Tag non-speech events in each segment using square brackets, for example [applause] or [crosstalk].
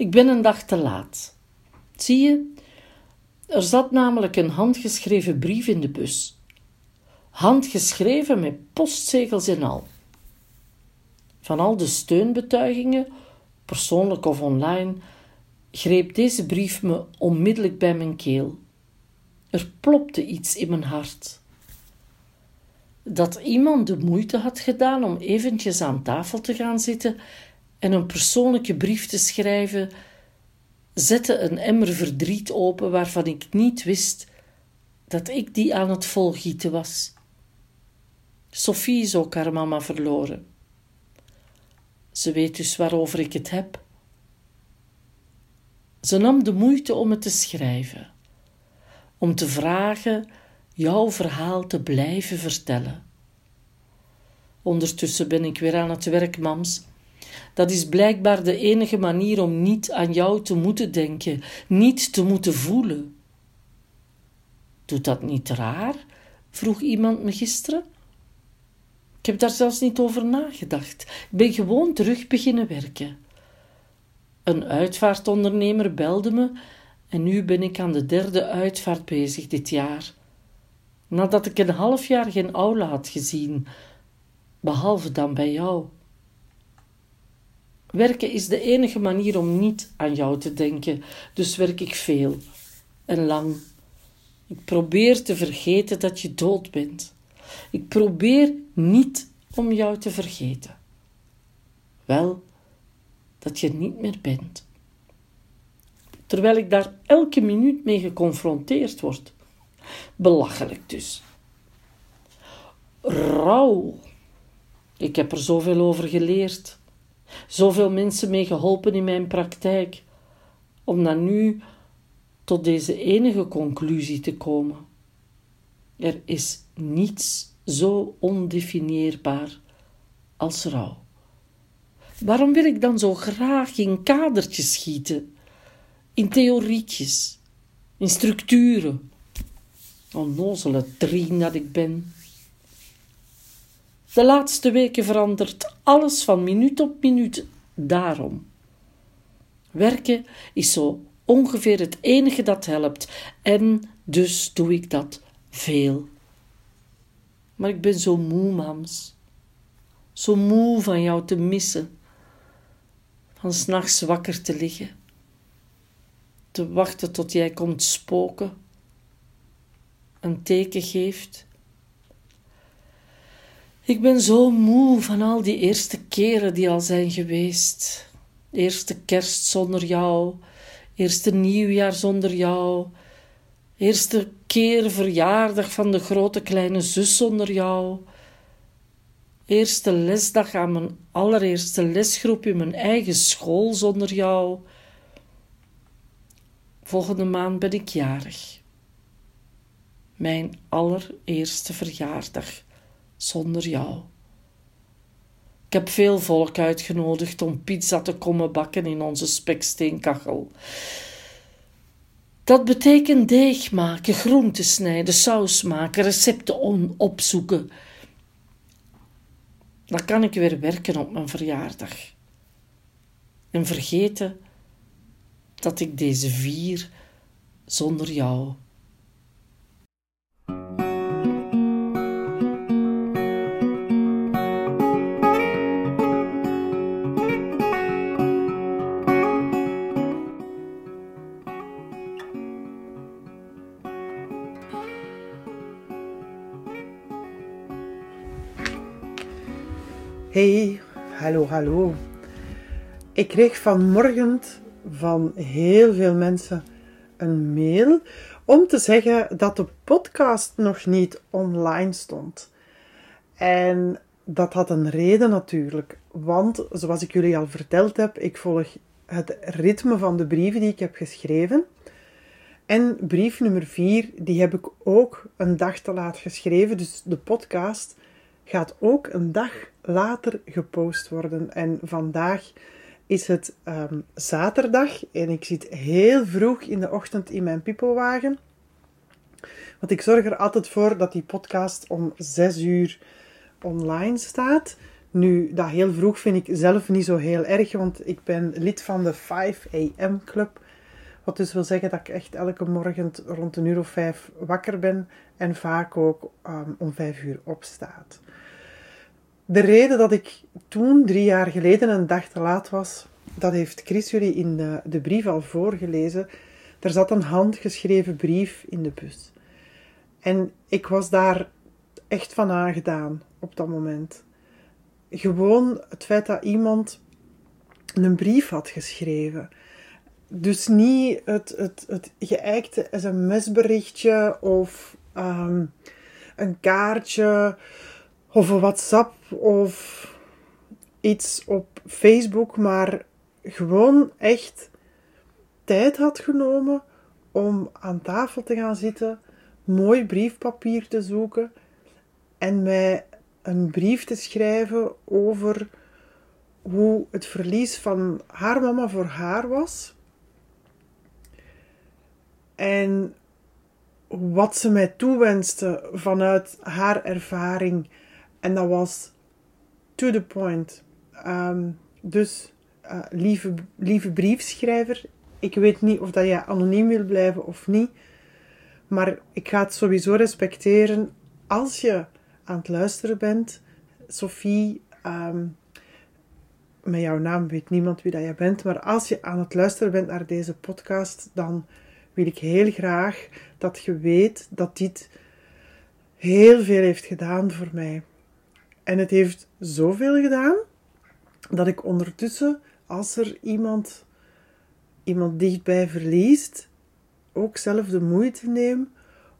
Ik ben een dag te laat. Zie je, er zat namelijk een handgeschreven brief in de bus. Handgeschreven met postzegels en al. Van al de steunbetuigingen, persoonlijk of online, greep deze brief me onmiddellijk bij mijn keel. Er plopte iets in mijn hart. Dat iemand de moeite had gedaan om eventjes aan tafel te gaan zitten en een persoonlijke brief te schrijven, zette een emmer verdriet open waarvan ik niet wist dat ik die aan het volgieten was. Sophie is ook haar mama verloren. Ze weet dus waarover ik het heb. Ze nam de moeite om het te schrijven, om te vragen jouw verhaal te blijven vertellen. Ondertussen ben ik weer aan het werk, mams. Dat is blijkbaar de enige manier om niet aan jou te moeten denken, niet te moeten voelen. Doet dat niet raar? vroeg iemand me gisteren. Ik heb daar zelfs niet over nagedacht. Ik ben gewoon terug beginnen werken. Een uitvaartondernemer belde me en nu ben ik aan de derde uitvaart bezig dit jaar. Nadat ik een half jaar geen aula had gezien, behalve dan bij jou. Werken is de enige manier om niet aan jou te denken, dus werk ik veel en lang. Ik probeer te vergeten dat je dood bent. Ik probeer niet om jou te vergeten. Wel, dat je niet meer bent. Terwijl ik daar elke minuut mee geconfronteerd word. Belachelijk dus. Rouw. Ik heb er zoveel over geleerd. Zoveel mensen mee geholpen in mijn praktijk. Om dan nu tot deze enige conclusie te komen. Er is niets zo ondefinieerbaar als rouw. Waarom wil ik dan zo graag in kadertjes schieten, in theorietjes, in structuren? Onnozele drien dat ik ben. De laatste weken verandert alles van minuut op minuut daarom. Werken is zo ongeveer het enige dat helpt en dus doe ik dat veel. Maar ik ben zo moe, mams. Zo moe van jou te missen. Van s'nachts wakker te liggen. Te wachten tot jij komt spoken. Een teken geeft. Ik ben zo moe van al die eerste keren die al zijn geweest. Eerste kerst zonder jou. Eerste nieuwjaar zonder jou Eerste keer verjaardag van de grote kleine zus zonder jou. Eerste lesdag aan mijn allereerste lesgroep in mijn eigen school zonder jou. Volgende maand ben ik jarig. Mijn allereerste verjaardag zonder jou. Ik heb veel volk uitgenodigd om pizza te komen bakken in onze speksteenkachel. Dat betekent deeg maken, groenten snijden, saus maken, recepten opzoeken. Dan kan ik weer werken op mijn verjaardag. En vergeten dat ik deze vier zonder jou. Hallo. Ik kreeg vanmorgen van heel veel mensen een mail om te zeggen dat de podcast nog niet online stond. En dat had een reden natuurlijk, want zoals ik jullie al verteld heb, ik volg het ritme van de brieven die ik heb geschreven. En brief nummer 4, die heb ik ook een dag te laat geschreven, dus de podcast gaat ook een dag later gepost worden. En vandaag is het um, zaterdag en ik zit heel vroeg in de ochtend in mijn pipowagen. Want ik zorg er altijd voor dat die podcast om 6 uur online staat. Nu, dat heel vroeg vind ik zelf niet zo heel erg, want ik ben lid van de 5 AM Club. Wat dus wil zeggen dat ik echt elke morgen rond een uur of vijf wakker ben en vaak ook um, om vijf uur opstaat. De reden dat ik toen, drie jaar geleden, een dag te laat was, dat heeft Chris jullie in de, de brief al voorgelezen. Er zat een handgeschreven brief in de bus. En ik was daar echt van aangedaan op dat moment. Gewoon het feit dat iemand een brief had geschreven. Dus niet het, het, het geëikte sms-berichtje of ehm, een kaartje of een WhatsApp of iets op Facebook, maar gewoon echt tijd had genomen om aan tafel te gaan zitten, mooi briefpapier te zoeken en mij een brief te schrijven over hoe het verlies van haar mama voor haar was. En wat ze mij toewenste vanuit haar ervaring. En dat was to the point. Um, dus, uh, lieve, lieve briefschrijver, ik weet niet of dat jij anoniem wil blijven of niet. Maar ik ga het sowieso respecteren als je aan het luisteren bent. Sophie, um, met jouw naam weet niemand wie dat jij bent. Maar als je aan het luisteren bent naar deze podcast, dan wil ik heel graag dat je weet dat dit heel veel heeft gedaan voor mij. En het heeft zoveel gedaan dat ik ondertussen, als er iemand, iemand dichtbij verliest, ook zelf de moeite neem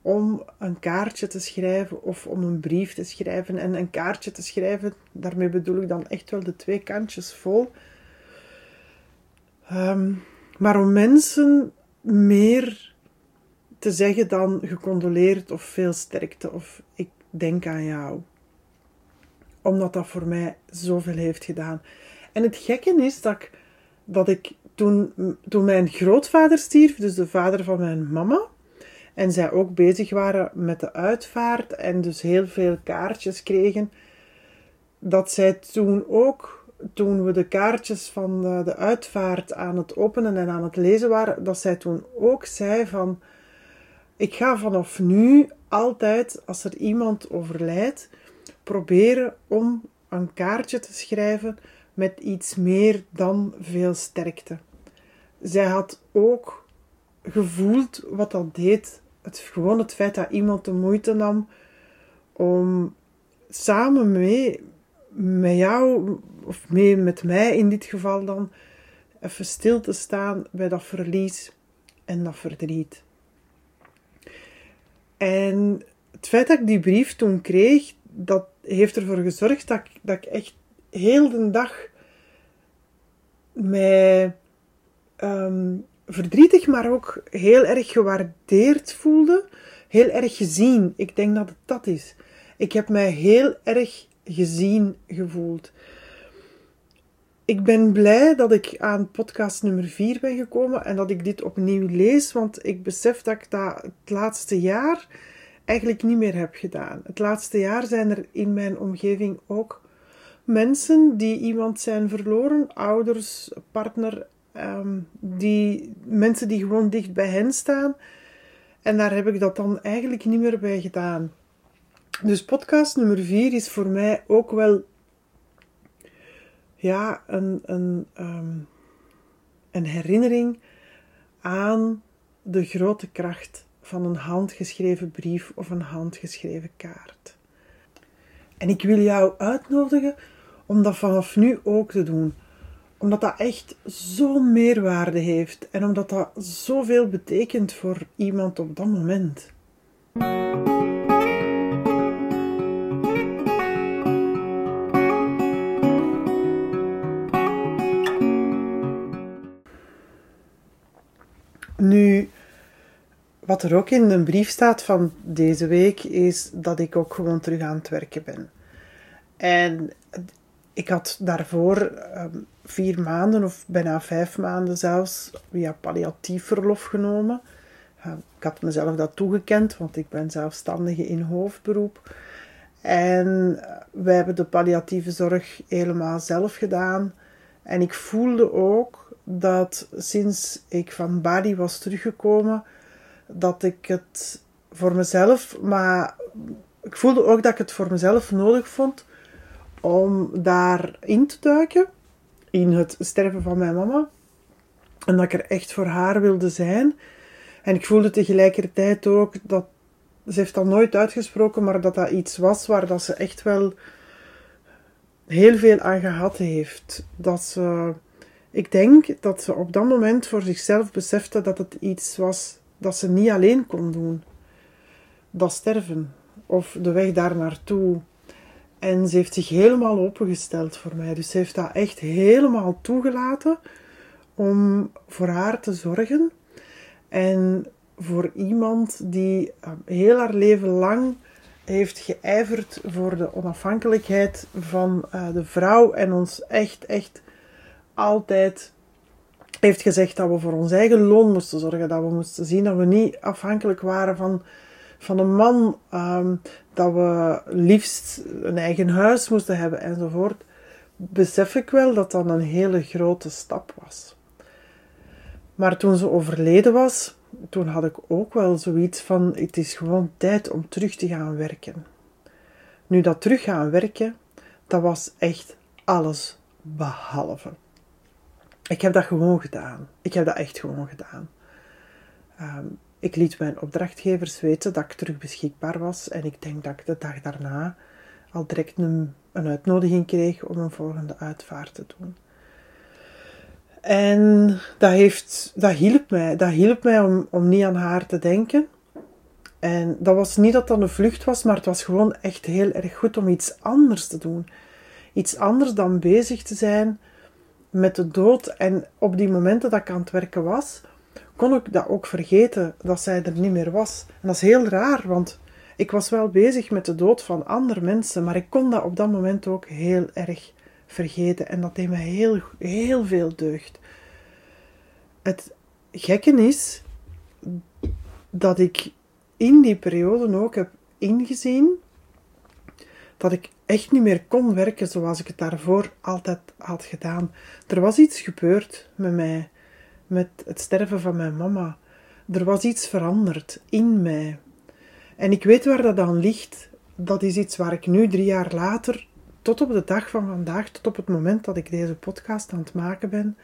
om een kaartje te schrijven of om een brief te schrijven. En een kaartje te schrijven, daarmee bedoel ik dan echt wel de twee kantjes vol. Um, maar om mensen meer te zeggen dan gecondoleerd of veel sterkte of ik denk aan jou. Omdat dat voor mij zoveel heeft gedaan. En het gekke is dat ik, dat ik toen, toen mijn grootvader stierf, dus de vader van mijn mama, en zij ook bezig waren met de uitvaart en dus heel veel kaartjes kregen, dat zij toen ook, toen we de kaartjes van de, de uitvaart aan het openen en aan het lezen waren, dat zij toen ook zei van, ik ga vanaf nu altijd, als er iemand overlijdt, proberen om een kaartje te schrijven met iets meer dan veel sterkte. Zij had ook gevoeld wat dat deed. Het, gewoon het feit dat iemand de moeite nam om samen mee met jou, of mee met mij in dit geval dan, even stil te staan bij dat verlies en dat verdriet. En het feit dat ik die brief toen kreeg, dat heeft ervoor gezorgd dat ik, dat ik echt heel de dag mij um, verdrietig, maar ook heel erg gewaardeerd voelde. Heel erg gezien. Ik denk dat het dat is. Ik heb mij heel erg gezien gevoeld. Ik ben blij dat ik aan podcast nummer 4 ben gekomen en dat ik dit opnieuw lees, want ik besef dat ik dat het laatste jaar eigenlijk niet meer heb gedaan. Het laatste jaar zijn er in mijn omgeving ook mensen die iemand zijn verloren, ouders, partner, um, die, mensen die gewoon dicht bij hen staan. En daar heb ik dat dan eigenlijk niet meer bij gedaan. Dus podcast nummer 4 is voor mij ook wel ja, een, een, um, een herinnering aan de grote kracht van een handgeschreven brief of een handgeschreven kaart. En ik wil jou uitnodigen om dat vanaf nu ook te doen. Omdat dat echt zo'n meerwaarde heeft en omdat dat zoveel betekent voor iemand op dat moment. Wat er ook in een brief staat van deze week, is dat ik ook gewoon terug aan het werken ben. En ik had daarvoor ehm, vier maanden of bijna vijf maanden zelfs via palliatief verlof genomen. ik had mezelf dat toegekend, want ik ben zelfstandige in hoofdberoep. En wij hebben de palliatieve zorg helemaal zelf gedaan. En ik voelde ook dat sinds ik van Bali was teruggekomen, dat ik het voor mezelf, maar ik voelde ook dat ik het voor mezelf nodig vond om daarin te duiken, in het sterven van mijn mama. En dat ik er echt voor haar wilde zijn. En ik voelde tegelijkertijd ook dat, ze heeft dat nooit uitgesproken, maar dat dat iets was waar dat ze echt wel heel veel aan gehad heeft. Dat ze, ik denk dat ze op dat moment voor zichzelf besefte dat het iets was dat ze niet alleen kon doen. Dat sterven of de weg daar naartoe. En ze heeft zich helemaal opengesteld voor mij. Dus ze heeft dat echt helemaal toegelaten om voor haar te zorgen. En voor iemand die eh, heel haar leven lang heeft geijverd voor de onafhankelijkheid van uh, de vrouw en ons echt, echt altijd heeft gezegd dat we voor ons eigen loon moesten zorgen, dat we moesten zien dat we niet afhankelijk waren van, van een man, um, dat we liefst een eigen huis moesten hebben enzovoort, besef ik wel dat dat een hele grote stap was. Maar toen ze overleden was, toen had ik ook wel zoiets van: het is gewoon tijd om terug te gaan werken. Nu, dat terug gaan werken, dat was echt alles behalve. Ik heb dat gewoon gedaan. Ik heb dat echt gewoon gedaan. Ehm, ik liet mijn opdrachtgevers weten dat ik terug beschikbaar was. En ik denk dat ik de dag daarna al direct een, een uitnodiging kreeg om een volgende uitvaart te doen. En dat, heeft, dat hielp mij. Dat hielp mij om, om niet aan haar te denken. En dat was niet dat dat een vlucht was, maar het was gewoon echt heel erg goed om iets anders te doen. Iets anders dan bezig te zijn met de dood. En op die momenten dat ik aan het werken was, kon ik dat ook vergeten dat zij er niet meer was. En dat is heel raar, want ik was wel bezig met de dood van andere mensen, maar ik kon dat op dat moment ook heel erg vergeten. En dat deed me heel, heel veel deugd. Het gekke is dat ik in die periode ook heb ingezien dat ik echt niet meer kon werken zoals ik het daarvoor altijd had gedaan. Er was iets gebeurd met mij, met het sterven van mijn mama. Er was iets veranderd in mij. En ik weet waar dat aan ligt. Dat is iets waar ik nu, drie jaar later, tot op de dag van vandaag, tot op het moment dat ik deze podcast aan het maken ben,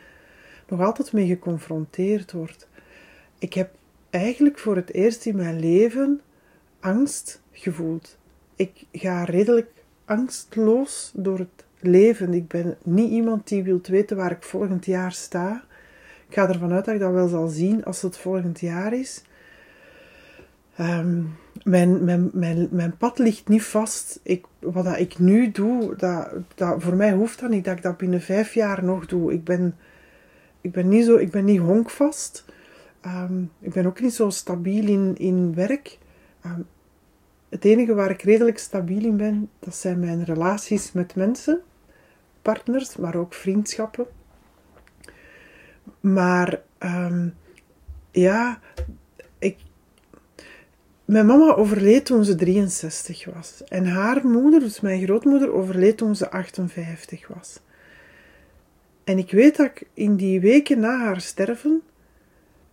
nog altijd mee geconfronteerd word. Ik heb eigenlijk voor het eerst in mijn leven angst gevoeld. Ik ga redelijk angstloos door het leven. Ik ben niet iemand die wil weten waar ik volgend jaar sta. Ik ga ervan uit dat ik dat wel zal zien als het volgend jaar is. Um, mijn, mijn, mijn, mijn pad ligt niet vast. Ik, wat dat ik nu doe, dat, dat, voor mij hoeft dat niet dat ik dat binnen vijf jaar nog doe. Ik ben, ik ben, niet, zo, ik ben niet honkvast. Um, ik ben ook niet zo stabiel in, in werk. Um, het enige waar ik redelijk stabiel in ben, dat zijn mijn relaties met mensen, partners, maar ook vriendschappen. Maar um, ja, ik, mijn mama overleed toen ze 63 was. En haar moeder, dus mijn grootmoeder, overleed toen ze 58 was. En ik weet dat ik in die weken na haar sterven,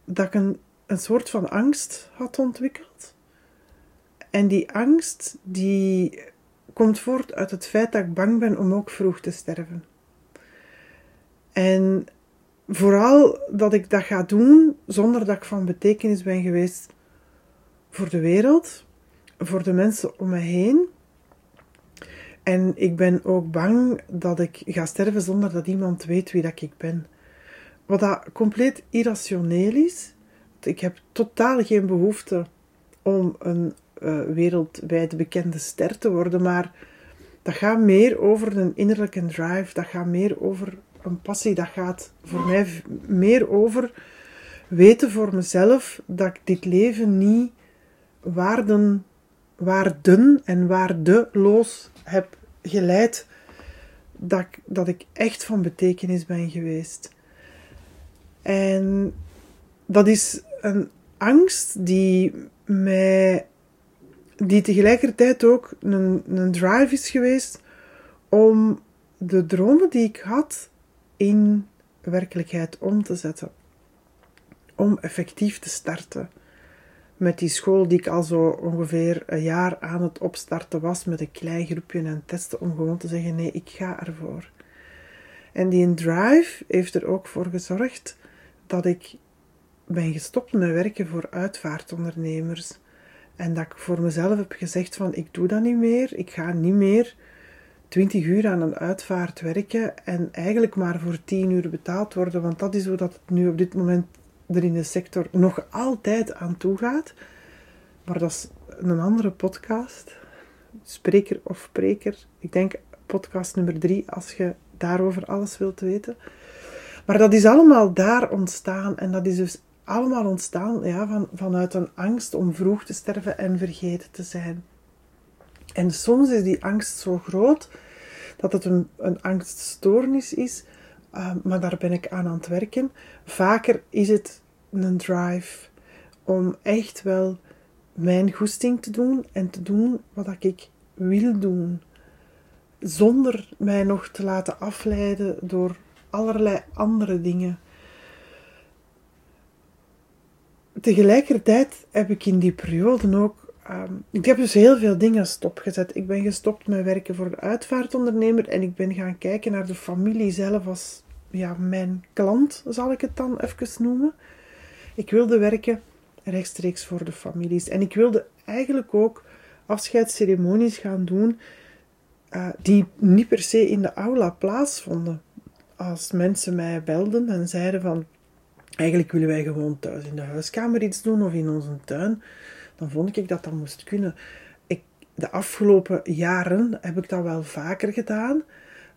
dat ik een, een soort van angst had ontwikkeld. En die angst, die komt voort uit het feit dat ik bang ben om ook vroeg te sterven. En vooral dat ik dat ga doen zonder dat ik van betekenis ben geweest voor de wereld, voor de mensen om me heen. En ik ben ook bang dat ik ga sterven zonder dat iemand weet wie dat ik ben. Wat dat compleet irrationeel is. Ik heb totaal geen behoefte om een uh, wereldwijd bekende ster te worden, maar dat gaat meer over een innerlijke drive, dat gaat meer over een passie, dat gaat voor mij meer over weten voor mezelf dat ik dit leven niet waarden, waarden en waardeloos heb geleid, dat ik, dat ik echt van betekenis ben geweest. En dat is een angst die mij die tegelijkertijd ook een, een drive is geweest om de dromen die ik had in werkelijkheid om te zetten. Om effectief te starten met die school die ik al zo ongeveer een jaar aan het opstarten was met een klein groepje en testen om gewoon te zeggen nee, ik ga ervoor. En die drive heeft er ook voor gezorgd dat ik ben gestopt met werken voor uitvaartondernemers. En dat ik voor mezelf heb gezegd van ik doe dat niet meer, ik ga niet meer 20 uur aan een uitvaart werken en eigenlijk maar voor 10 uur betaald worden, want dat is hoe dat het nu op dit moment er in de sector nog altijd aan toe gaat. Maar dat is een andere podcast. Spreker of preker. Ik denk podcast nummer 3 als je daarover alles wilt weten. Maar dat is allemaal daar ontstaan en dat is dus allemaal ontstaan ja, van, vanuit een angst om vroeg te sterven en vergeten te zijn. En soms is die angst zo groot dat het een, een angststoornis is, uh, maar daar ben ik aan aan het werken. Vaker is het een drive om echt wel mijn goesting te doen en te doen wat ik wil doen. Zonder mij nog te laten afleiden door allerlei andere dingen. Tegelijkertijd heb ik in die periode ook. Ehm, ik heb dus heel veel dingen stopgezet. Ik ben gestopt met werken voor de uitvaartondernemer en ik ben gaan kijken naar de familie zelf als ja, mijn klant, zal ik het dan even noemen. Ik wilde werken rechtstreeks voor de families. En ik wilde eigenlijk ook afscheidsceremonies gaan doen uh, die niet per se in de aula plaatsvonden. Als mensen mij belden en zeiden van eigenlijk willen wij gewoon thuis in de huiskamer iets doen of in onze tuin, dan vond ik dat dat moest kunnen. Ik, de afgelopen jaren heb ik dat wel vaker gedaan,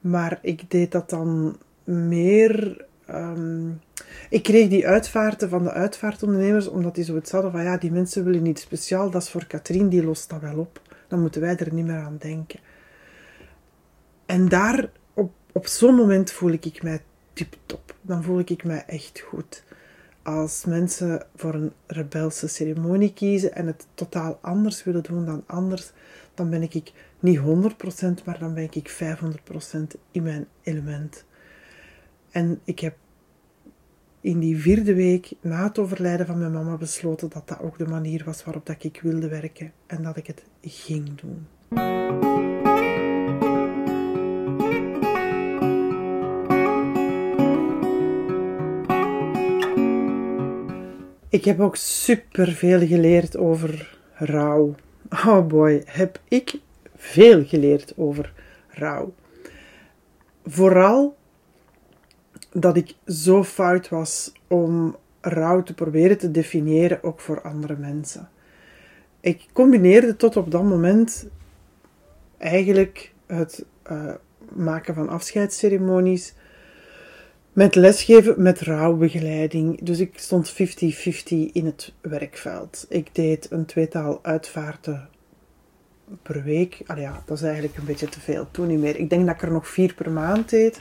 maar ik deed dat dan meer Ehm, ik kreeg die uitvaarten van de uitvaartondernemers, omdat die zo het hadden van ja, die mensen willen iets speciaal, dat is voor Katrien, die lost dat wel op. Dan moeten wij er niet meer aan denken. En daar, op, op zo'n moment voel ik mij tip-top. Dan voel ik mij echt goed. Als mensen voor een rebelse ceremonie kiezen en het totaal anders willen doen dan anders, dan ben ik niet 100%, maar dan ben ik 500% in mijn element. En ik heb in die vierde week na het overlijden van mijn mama besloten dat dat ook de manier was waarop dat ik wilde werken en dat ik het ging doen. Ik heb ook super veel geleerd over rouw. Oh boy, heb ik veel geleerd over rouw. Vooral dat ik zo fout was om rouw te proberen te definiëren, ook voor andere mensen. Ik combineerde tot op dat moment eigenlijk het uh, maken van afscheidsceremonies met lesgeven met rouwbegeleiding. Dus ik stond 50-50 in het werkveld. Ik deed een tweetal uitvaarten per week. Al ja, dat is eigenlijk een beetje te veel. Toen niet meer. Ik denk dat ik er nog vier per maand deed.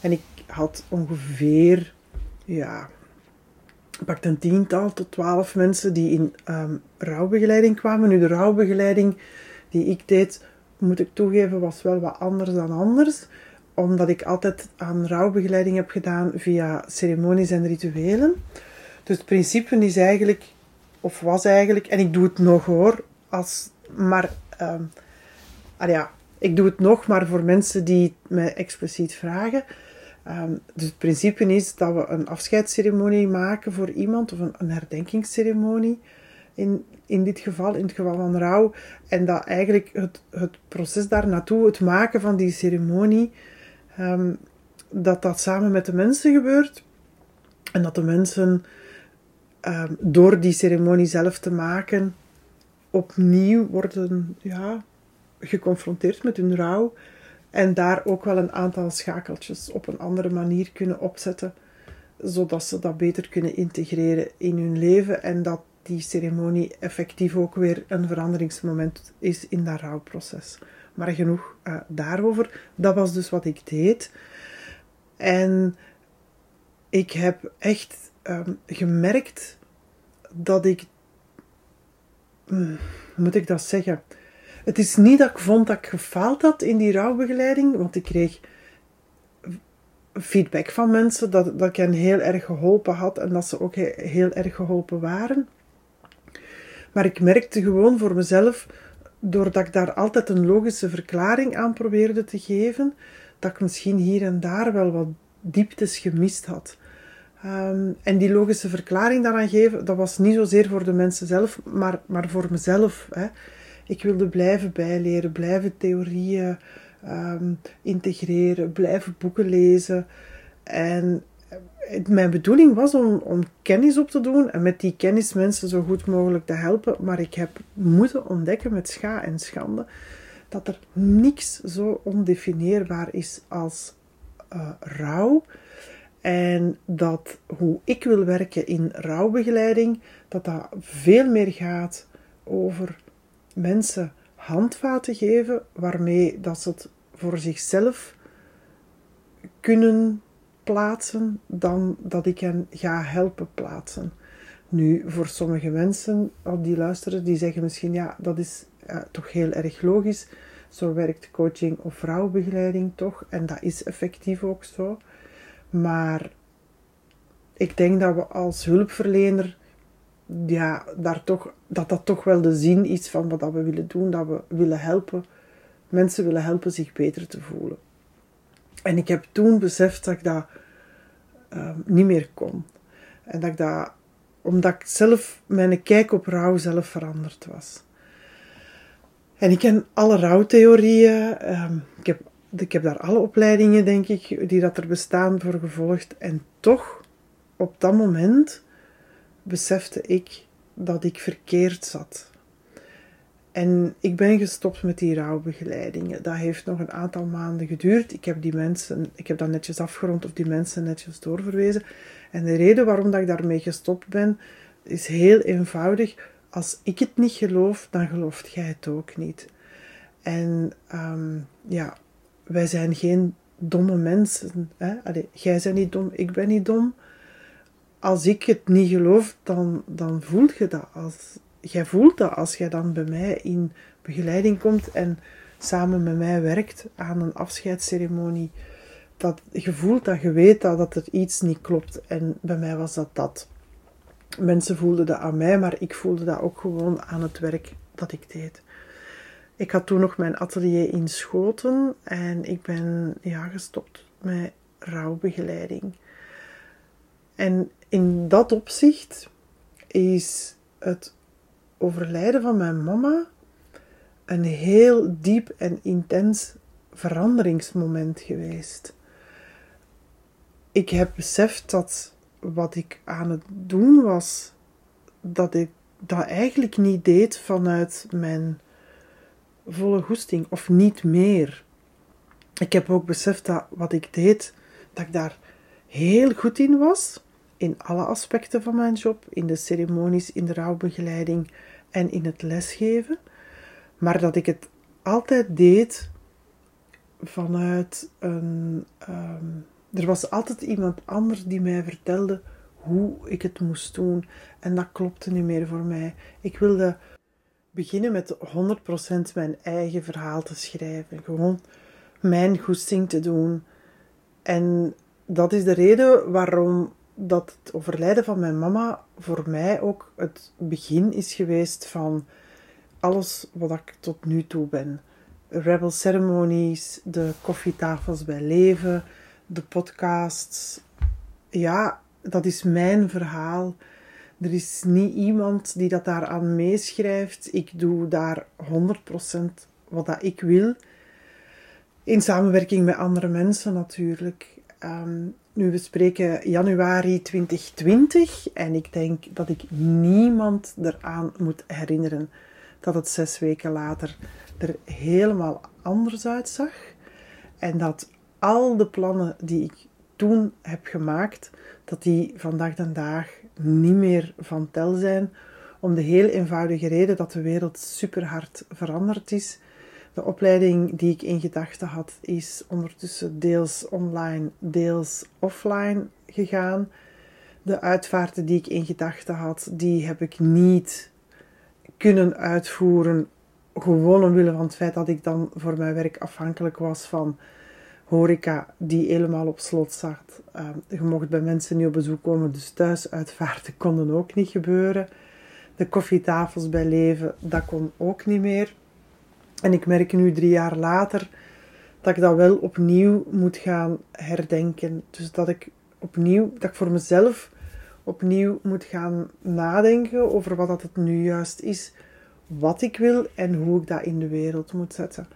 En ik had ongeveer, ja, pakt een tiental tot twaalf mensen die in um, rouwbegeleiding kwamen. Nu, de rouwbegeleiding die ik deed, moet ik toegeven, was wel wat anders dan anders. Omdat ik altijd aan rouwbegeleiding heb gedaan via ceremonies en rituelen. Dus het principe is eigenlijk, of was eigenlijk, en ik doe het nog hoor, als, maar, um, ja, ik doe het nog, maar voor mensen die mij expliciet vragen. Um, dus het principe is dat we een afscheidsceremonie maken voor iemand, of een, een herdenkingsceremonie in, in dit geval, in het geval van rouw. En dat eigenlijk het, het proces daar naartoe, het maken van die ceremonie, um, dat dat samen met de mensen gebeurt. En dat de mensen um, door die ceremonie zelf te maken opnieuw worden ja, geconfronteerd met hun rouw en daar ook wel een aantal schakeltjes op een andere manier kunnen opzetten, zodat ze dat beter kunnen integreren in hun leven en dat die ceremonie effectief ook weer een veranderingsmoment is in dat rouwproces. Maar genoeg uh, daarover. Dat was dus wat ik deed. En ik heb echt um, gemerkt dat ik hm, moet ik dat zeggen? Het is niet dat ik vond dat ik gefaald had in die rouwbegeleiding, want ik kreeg feedback van mensen dat, dat ik hen heel erg geholpen had en dat ze ook heel erg geholpen waren. Maar ik merkte gewoon voor mezelf, doordat ik daar altijd een logische verklaring aan probeerde te geven, dat ik misschien hier en daar wel wat dieptes gemist had. Ehm, en die logische verklaring daaraan geven, dat was niet zozeer voor de mensen zelf, maar, maar voor mezelf. Hè. Ik wilde blijven bijleren, blijven theorieën ehm, integreren, blijven boeken lezen. En mijn bedoeling was om, om kennis op te doen en met die kennis mensen zo goed mogelijk te helpen. Maar ik heb moeten ontdekken met scha en schande dat er niks zo ondefinieerbaar is als uh, rouw. En dat hoe ik wil werken in rouwbegeleiding, dat dat veel meer gaat over mensen handvaten geven waarmee dat ze het voor zichzelf kunnen plaatsen dan dat ik hen ga helpen plaatsen. Nu, voor sommige mensen die luisteren, die zeggen misschien ja, dat is toch heel erg logisch. Zo werkt coaching of vrouwbegeleiding toch, en dat is effectief ook zo. Maar ik denk dat we als hulpverlener, ja, daar toch, dat dat toch wel de zin is van wat we willen doen, dat we willen helpen, mensen willen helpen zich beter te voelen. En ik heb toen beseft dat ik dat ehm, niet meer kon. En dat ik dat, omdat ik zelf, mijn kijk op rouw zelf veranderd was. En ik ken alle rouwtheorieën. Um, ik, heb, ik heb daar alle opleidingen, denk ik, die dat er bestaan, voor gevolgd. En toch, op dat moment, besefte ik dat ik verkeerd zat. En ik ben gestopt met die rouwbegeleidingen. Dat heeft nog een aantal maanden geduurd. Ik heb die mensen, ik heb dat netjes afgerond of die mensen netjes doorverwezen. En de reden waarom dat ik daarmee gestopt ben, is heel eenvoudig. Als ik het niet geloof, dan gelooft jij het ook niet. En ehm, ja, wij zijn geen domme mensen. Hè? Jij bent niet dom, ik ben niet dom. Als ik het niet geloof, dan, dan voel je dat. Als, jij voelt dat als jij dan bij mij in begeleiding komt en samen met mij werkt aan een afscheidsceremonie. Dat je voelt dat je weet dat, dat er iets niet klopt. En bij mij was dat dat. Mensen voelden dat aan mij, maar ik voelde dat ook gewoon aan het werk dat ik deed. Ik had toen nog mijn atelier in Schoten en ik ben ja, gestopt met rouwbegeleiding. En in dat opzicht is het overlijden van mijn mama een heel diep en intens veranderingsmoment geweest. Ik heb beseft dat wat ik aan het doen was, dat ik dat eigenlijk niet deed vanuit mijn volle goesting of niet meer. Ik heb ook beseft dat wat ik deed, dat ik daar heel goed in was, in alle aspecten van mijn job, in de ceremonies, in de rouwbegeleiding en in het lesgeven, maar dat ik het altijd deed vanuit een. Ehm, er was altijd iemand anders die mij vertelde hoe ik het moest doen. En dat klopte niet meer voor mij. Ik wilde beginnen met 100% mijn eigen verhaal te schrijven. Gewoon mijn goesting te doen. En dat is de reden waarom dat het overlijden van mijn mama voor mij ook het begin is geweest van alles wat ik tot nu toe ben. Rebel Ceremonies, de koffietafels bij Leven, de podcasts. Ja, dat is mijn verhaal. Er is niet iemand die dat daaraan meeschrijft. Ik doe daar 100% wat dat ik wil. In samenwerking met andere mensen natuurlijk. Ehm, nu, we spreken januari 2020 en ik denk dat ik niemand eraan moet herinneren dat het zes weken later er helemaal anders uitzag. En dat al de plannen die ik toen heb gemaakt, dat die vandaag de dag niet meer van tel zijn. Om de heel eenvoudige reden dat de wereld super hard veranderd is. De opleiding die ik in gedachten had, is ondertussen deels online, deels offline gegaan. De uitvaarten die ik in gedachten had, die heb ik niet kunnen uitvoeren. Gewoon omwille van het feit dat ik dan voor mijn werk afhankelijk was van horeca die helemaal op slot zat. Uh, je mocht bij mensen niet op bezoek komen, dus thuis uitvaarten [laughs] konden ook niet gebeuren. De koffietafels bij leven, dat kon ook niet meer. En ik merk nu drie jaar later dat ik dat wel opnieuw moet gaan herdenken. Dus dat ik opnieuw, dat ik voor mezelf opnieuw moet gaan nadenken over wat dat het nu juist is, wat ik wil en hoe ik dat in de wereld moet zetten.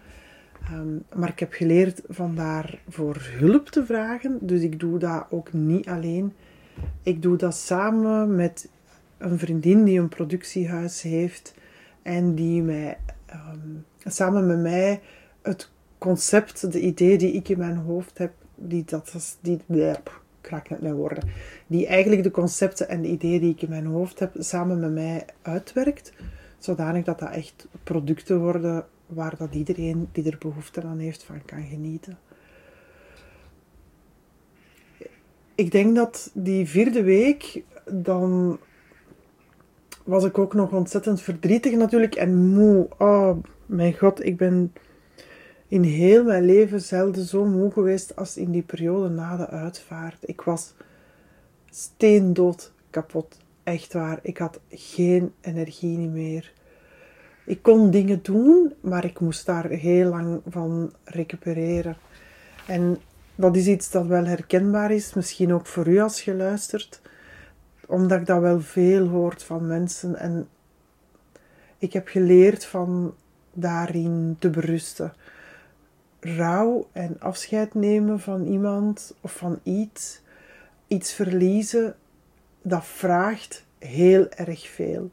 Ehm, maar ik heb geleerd van daar voor hulp te vragen, dus ik doe dat ook niet alleen. Ik doe dat samen met een vriendin die een productiehuis heeft en die mij, ehm, samen met mij het concept, de idee die ik in mijn hoofd heb, die dat die, bleh, kraak net mijn woorden, die eigenlijk de concepten en de ideeën die ik in mijn hoofd heb, samen met mij uitwerkt, zodanig dat dat echt producten worden waar dat iedereen die er behoefte aan heeft van kan genieten. Ik denk dat die vierde week, dan was ik ook nog ontzettend verdrietig natuurlijk en moe. Oh, mijn god, ik ben in heel mijn leven zelden zo moe geweest als in die periode na de uitvaart. Ik was steendood kapot. Echt waar. Ik had geen energie meer. Ik kon dingen doen, maar ik moest daar heel lang van recupereren. En dat is iets dat wel herkenbaar is, misschien ook voor u als je luistert, omdat ik dat wel veel hoort van mensen. En ik heb geleerd van daarin te berusten rouw en afscheid nemen van iemand of van iets, iets verliezen, dat vraagt heel erg veel.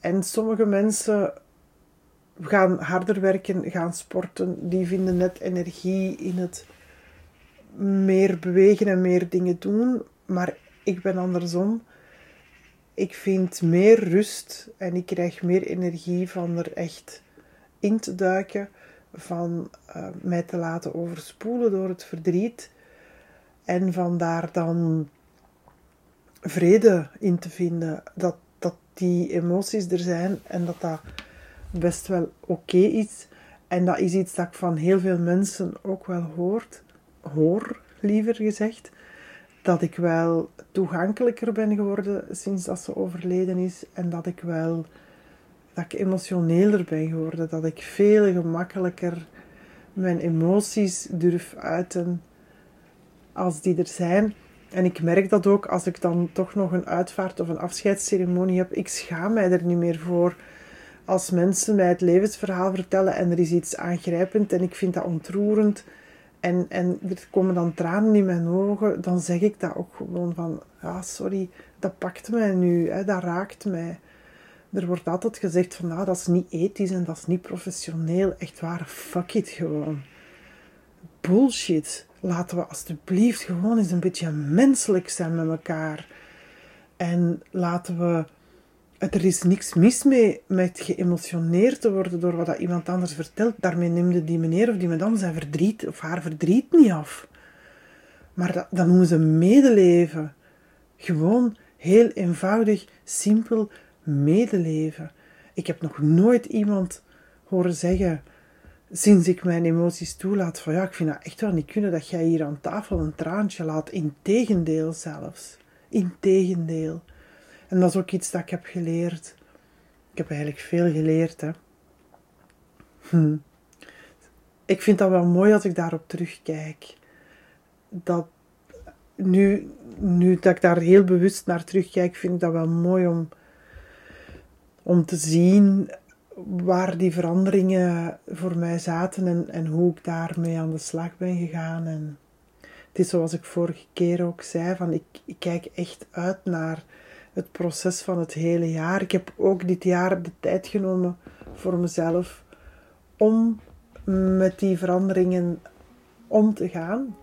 En sommige mensen gaan harder werken, gaan sporten, die vinden net energie in het meer bewegen en meer dingen doen. Maar ik ben andersom. Ik vind meer rust en ik krijg meer energie van er echt in te duiken van uh, mij te laten overspoelen door het verdriet en van daar dan vrede in te vinden. Dat, dat die emoties er zijn en dat dat best wel oké is. En dat is iets dat ik van heel veel mensen ook wel hoort, hoor liever gezegd. Dat ik wel toegankelijker ben geworden sinds dat ze overleden is. En dat ik wel dat ik emotioneler ben geworden, dat ik veel gemakkelijker mijn emoties durf uiten als die er zijn. En ik merk dat ook als ik dan toch nog een uitvaart of een afscheidsceremonie heb. Ik schaam mij er niet meer voor. Als mensen mij het levensverhaal vertellen en er is iets aangrijpend en ik vind dat ontroerend en, en er komen dan tranen in mijn ogen, dan zeg ik dat ook gewoon van, ja, sorry, dat pakt mij nu, hè, dat raakt mij. Er wordt altijd gezegd van, nou, dat is niet ethisch en dat is niet professioneel. Echt waar, fuck it gewoon. Bullshit. Laten we alsjeblieft gewoon eens een beetje menselijk zijn met elkaar. En laten we... Er is niks mis mee met geëmotioneerd te worden door wat dat iemand anders vertelt. Daarmee neemde die meneer of die madame zijn verdriet of haar verdriet niet af. Maar dat, dat noemen ze medeleven. Gewoon heel eenvoudig, simpel medeleven. Ik heb nog nooit iemand horen zeggen, sinds ik mijn emoties toelaat, van ja, ik vind dat echt wel niet kunnen dat jij hier aan tafel een traantje laat. Integendeel zelfs. Integendeel. En dat is ook iets dat ik heb geleerd. Ik heb eigenlijk veel geleerd, hè. Hm. Ik vind dat wel mooi als ik daarop terugkijk. Dat nu, nu dat ik daar heel bewust naar terugkijk, vind ik dat wel mooi om om te zien waar die veranderingen voor mij zaten en, en hoe ik daarmee aan de slag ben gegaan. En het is zoals ik vorige keer ook zei, van ik, ik kijk echt uit naar het proces van het hele jaar. Ik heb ook dit jaar de tijd genomen voor mezelf om met die veranderingen om te gaan.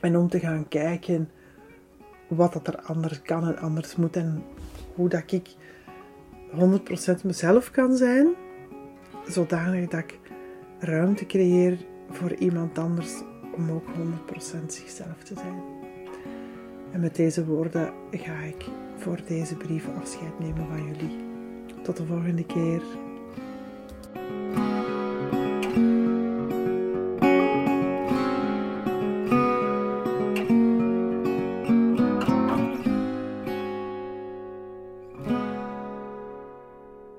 En om te gaan kijken wat dat er anders kan en anders moet. En hoe dat ik 100% mezelf kan zijn, zodanig dat ik ruimte creëer voor iemand anders om ook 100% zichzelf te zijn. En met deze woorden ga ik voor deze brief afscheid nemen van jullie. Tot de volgende keer.